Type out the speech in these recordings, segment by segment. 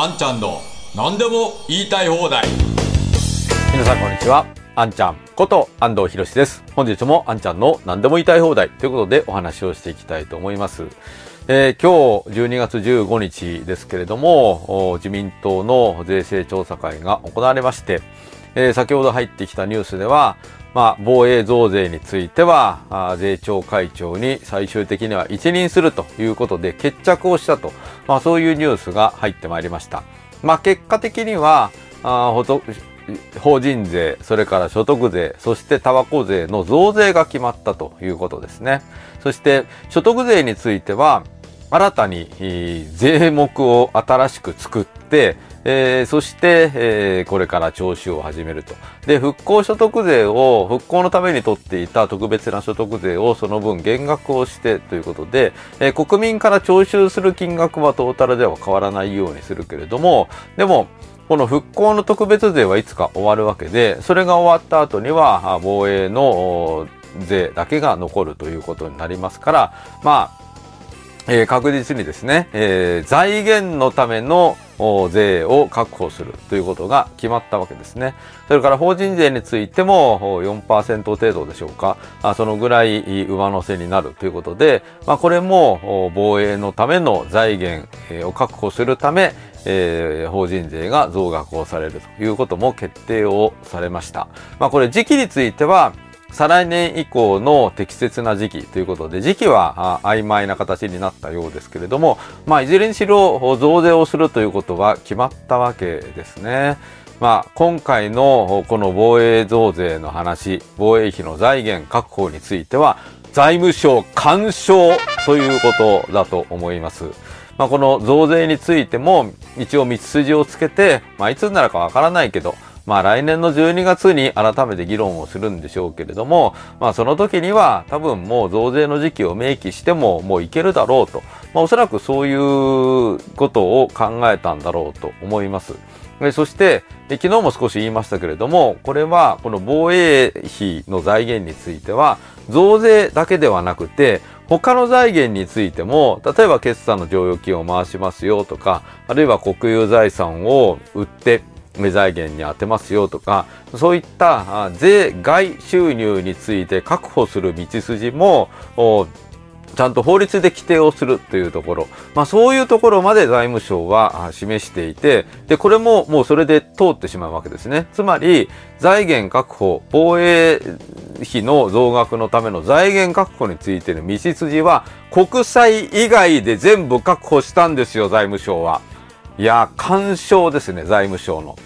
あんちゃんの何でも言いたい放題皆さんこんにちは。あんちゃんこと安藤博です。本日もあんちゃんの何でも言いたい放題ということでお話をしていきたいと思います。えー今日12月15日ですけれども、自民党の税制調査会が行われまして、えー先ほど入ってきたニュースでは、まあ、防衛増税については、税調会長に最終的には一任するということで決着をしたと、まあ、そういうニュースが入ってまいりました。まあ、結果的には、あ法人税、それから所得税、そしてタバコ税の増税が決まったということですね。そして所得税については、新たに税目を新しく作って、えーそして、えーこれから徴収を始めると。で、復興所得税を、復興のために取っていた特別な所得税をその分減額をしてということで、えー国民から徴収する金額はトータルでは変わらないようにするけれども、でも、この復興の特別税はいつか終わるわけで、それが終わった後には、防衛の税だけが残るということになりますから、まあ、えー確実にですね、えー財源のための税を確保するということが決まったわけですね。それから法人税についても4%程度でしょうか、そのぐらい上乗せになるということで、まあ、これも防衛のための財源を確保するため、えー法人税が増額をされるということも決定をされました。まあ、これ時期については、再来年以降の適切な時期ということで、時期は曖昧な形になったようですけれども、まあ、いずれにしろ増税をするということは決まったわけですね。まあ、今回のこの防衛増税の話、防衛費の財源確保については、財務省干渉ということだと思います。まあ、この増税についても一応道筋をつけて、まあ、いつになるかわからないけど、まあ来年の12月に改めて議論をするんでしょうけれども、まあその時には多分もう増税の時期を明記してももういけるだろうと、まあおそらくそういうことを考えたんだろうと思います。そして、昨日も少し言いましたけれども、これはこの防衛費の財源については、増税だけではなくて、他の財源についても、例えば決算の剰余金を回しますよとか、あるいは国有財産を売って、財源に充てますよとか、そういった税外収入について確保する道筋も、ちゃんと法律で規定をするというところ、まあそういうところまで財務省は示していて、で、これももうそれで通ってしまうわけですね。つまり、財源確保、防衛費の増額のための財源確保についての道筋は、国債以外で全部確保したんですよ、財務省は。いや、干渉ですね、財務省の。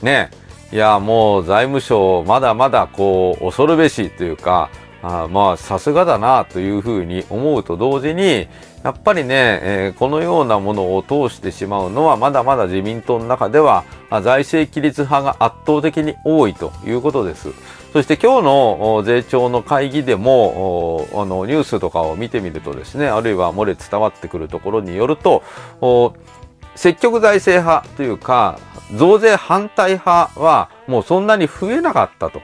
ね。いや、もう財務省、まだまだこう、恐るべしというか、あまあ、さすがだなというふうに思うと同時に、やっぱりね、えーこのようなものを通してしまうのは、まだまだ自民党の中では、財政規律派が圧倒的に多いということです。そして今日の税調の会議でも、あの、ニュースとかを見てみるとですね、あるいは漏れ伝わってくるところによると、積極財政派というか、増税反対派はもうそんなに増えなかったと。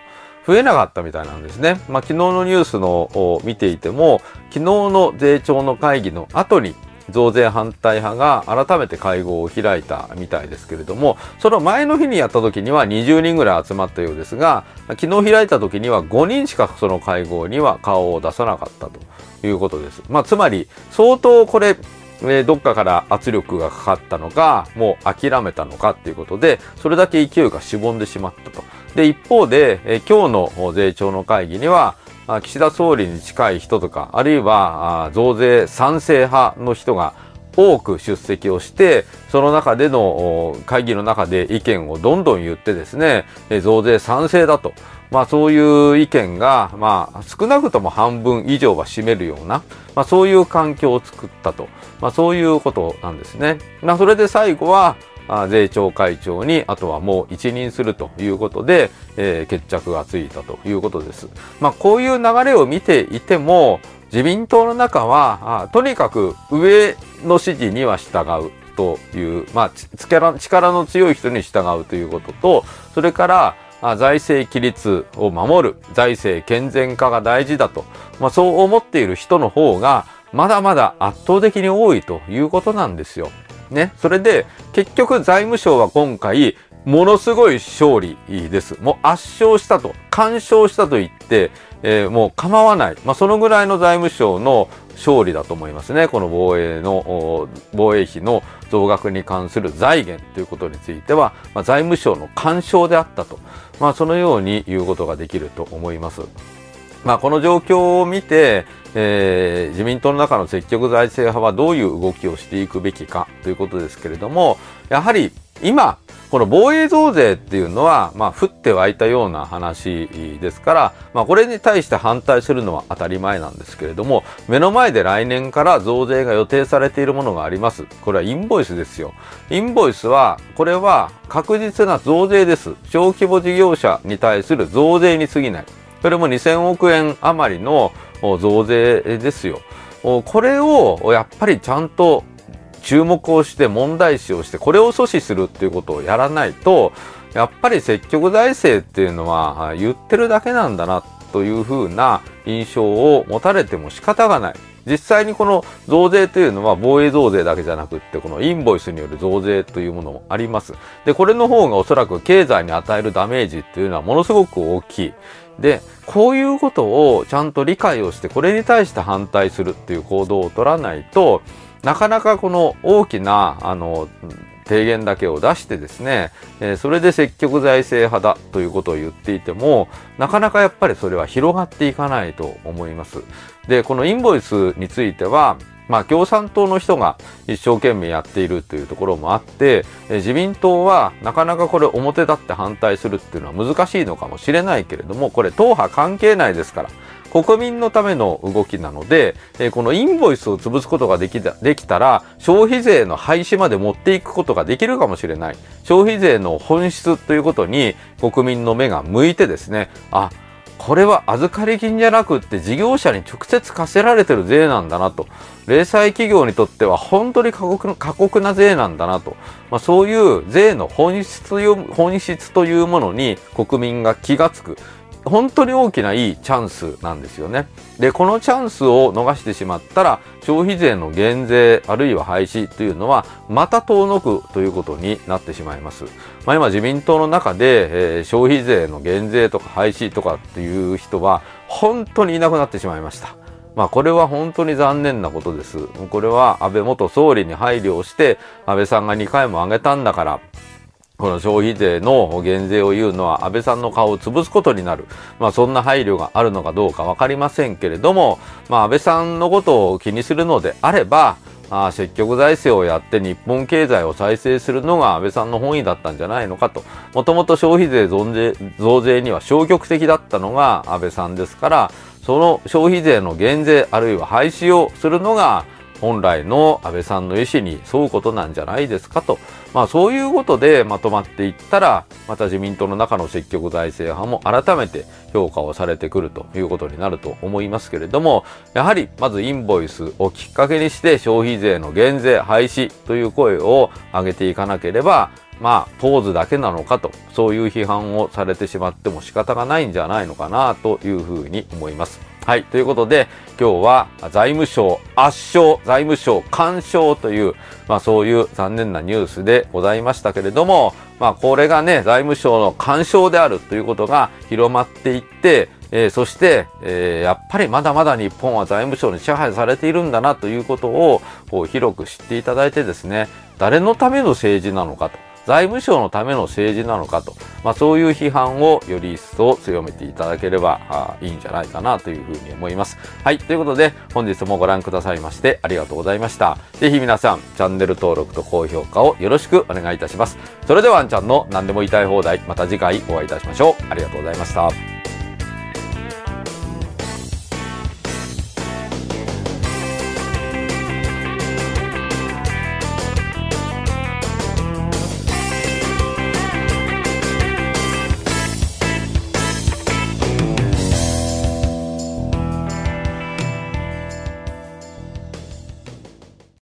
増えなかったみたいなんですね。まあ、昨日のニュースのを見ていても、昨日の税調の会議の後に増税反対派が改めて会合を開いたみたいですけれども、その前の日にやった時には20人ぐらい集まったようですが、昨日開いた時には5人しかその会合には顔を出さなかったということです。まあ、つまり、相当これ、えどっかから圧力がかかったのか、もう諦めたのかっていうことで、それだけ勢いがしぼんでしまったと。で、一方で、え今日の税調の会議には、岸田総理に近い人とか、あるいは増税賛成派の人が多く出席をして、その中での会議の中で意見をどんどん言ってですね、増税賛成だと。まあそういう意見が、まあ少なくとも半分以上は占めるような、まあそういう環境を作ったと。まあそういうことなんですね。まあそれで最後は、税調会長にあとはもう一任するということで、えー決着がついたということです。まあこういう流れを見ていても自民党の中はとにかく上の指示には従うという、まあ力の強い人に従うということとそれから財政規律を守る財政健全化が大事だと、まあ、そう思っている人の方がまだまだ圧倒的に多いということなんですよ。ね。それで、結局財務省は今回、ものすごい勝利です。もう圧勝したと、干渉したと言って、えー、もう構わない。まあ、そのぐらいの財務省の勝利だと思いますね。この防衛の、防衛費の増額に関する財源ということについては、まあ、財務省の干渉であったと。まあ、そのように言うことができると思います。まあ、この状況を見て、えー、自民党の中の積極財政派はどういう動きをしていくべきかということですけれども、やはり今、この防衛増税っていうのは、まあ、降って湧いたような話ですから、まあ、これに対して反対するのは当たり前なんですけれども、目の前で来年から増税が予定されているものがあります。これはインボイスですよ。インボイスは、これは確実な増税です。小規模事業者に対する増税に過ぎない。それも2000億円余りの増税ですよ。これをやっぱりちゃんと注目をして問題視をしてこれを阻止するっていうことをやらないとやっぱり積極財政っていうのは言ってるだけなんだなというふうな印象を持たれても仕方がない。実際にこの増税というのは防衛増税だけじゃなくってこのインボイスによる増税というものもあります。で、これの方がおそらく経済に与えるダメージっていうのはものすごく大きい。で、こういうことをちゃんと理解をしてこれに対して反対するっていう行動を取らないと、なかなかこの大きな、あの、提言だけを出してですね、えー、それで積極財政派だということを言っていても、なかなかやっぱりそれは広がっていかないと思います。で、このインボイスについては、まあ共産党の人が一生懸命やっているというところもあって、え自民党はなかなかこれ表立って反対するっていうのは難しいのかもしれないけれども、これ党派関係ないですから、国民のための動きなので、えこのインボイスを潰すことができたできたら、消費税の廃止まで持っていくことができるかもしれない。消費税の本質ということに国民の目が向いてですね、あ、これは預かり金じゃなくって事業者に直接課せられてる税なんだなと。零細企業にとっては本当に過酷過酷な税なんだなと。まあ、そういう税の本質、本質というものに国民が気がつく。本当に大きないいチャンスなんですよね。で、このチャンスを逃してしまったら、消費税の減税あるいは廃止というのは、また遠のくということになってしまいます。まあ、今自民党の中で、えー、消費税の減税とか廃止とかっていう人は、本当にいなくなってしまいました。まあこれは本当に残念なことです。これは安倍元総理に配慮をして、安倍さんが2回も挙げたんだから、この消費税の減税を言うのは安倍さんの顔を潰すことになる。まあそんな配慮があるのかどうかわかりませんけれども、まあ安倍さんのことを気にするのであれば、あ積極財政をやって日本経済を再生するのが安倍さんの本意だったんじゃないのかと。もともと消費税増税増税には消極的だったのが安倍さんですから、その消費税の減税あるいは廃止をするのが本来の安倍さんの意思に沿うことなんじゃないですかと。まあそういうことでまとまっていったら、また自民党の中の積極財政派も改めて評価をされてくるということになると思いますけれども、やはりまずインボイスをきっかけにして消費税の減税廃止という声を上げていかなければ、まあ、ポーズだけなのかと、そういう批判をされてしまっても仕方がないんじゃないのかなというふうに思います。はい。ということで、今日は財務省圧勝、財務省干渉という、まあそういう残念なニュースでございましたけれども、まあこれがね、財務省の干渉であるということが広まっていって、えー、そして、えー、やっぱりまだまだ日本は財務省に支配されているんだなということをこう広く知っていただいてですね、誰のための政治なのかと。財務省のための政治なのかと、まあ、そういう批判をより一層強めていただければいいんじゃないかなというふうに思います。はい。ということで、本日もご覧くださいましてありがとうございました。ぜひ皆さん、チャンネル登録と高評価をよろしくお願いいたします。それでは、あんちゃんの何でも言いたい放題、また次回お会いいたしましょう。ありがとうございました。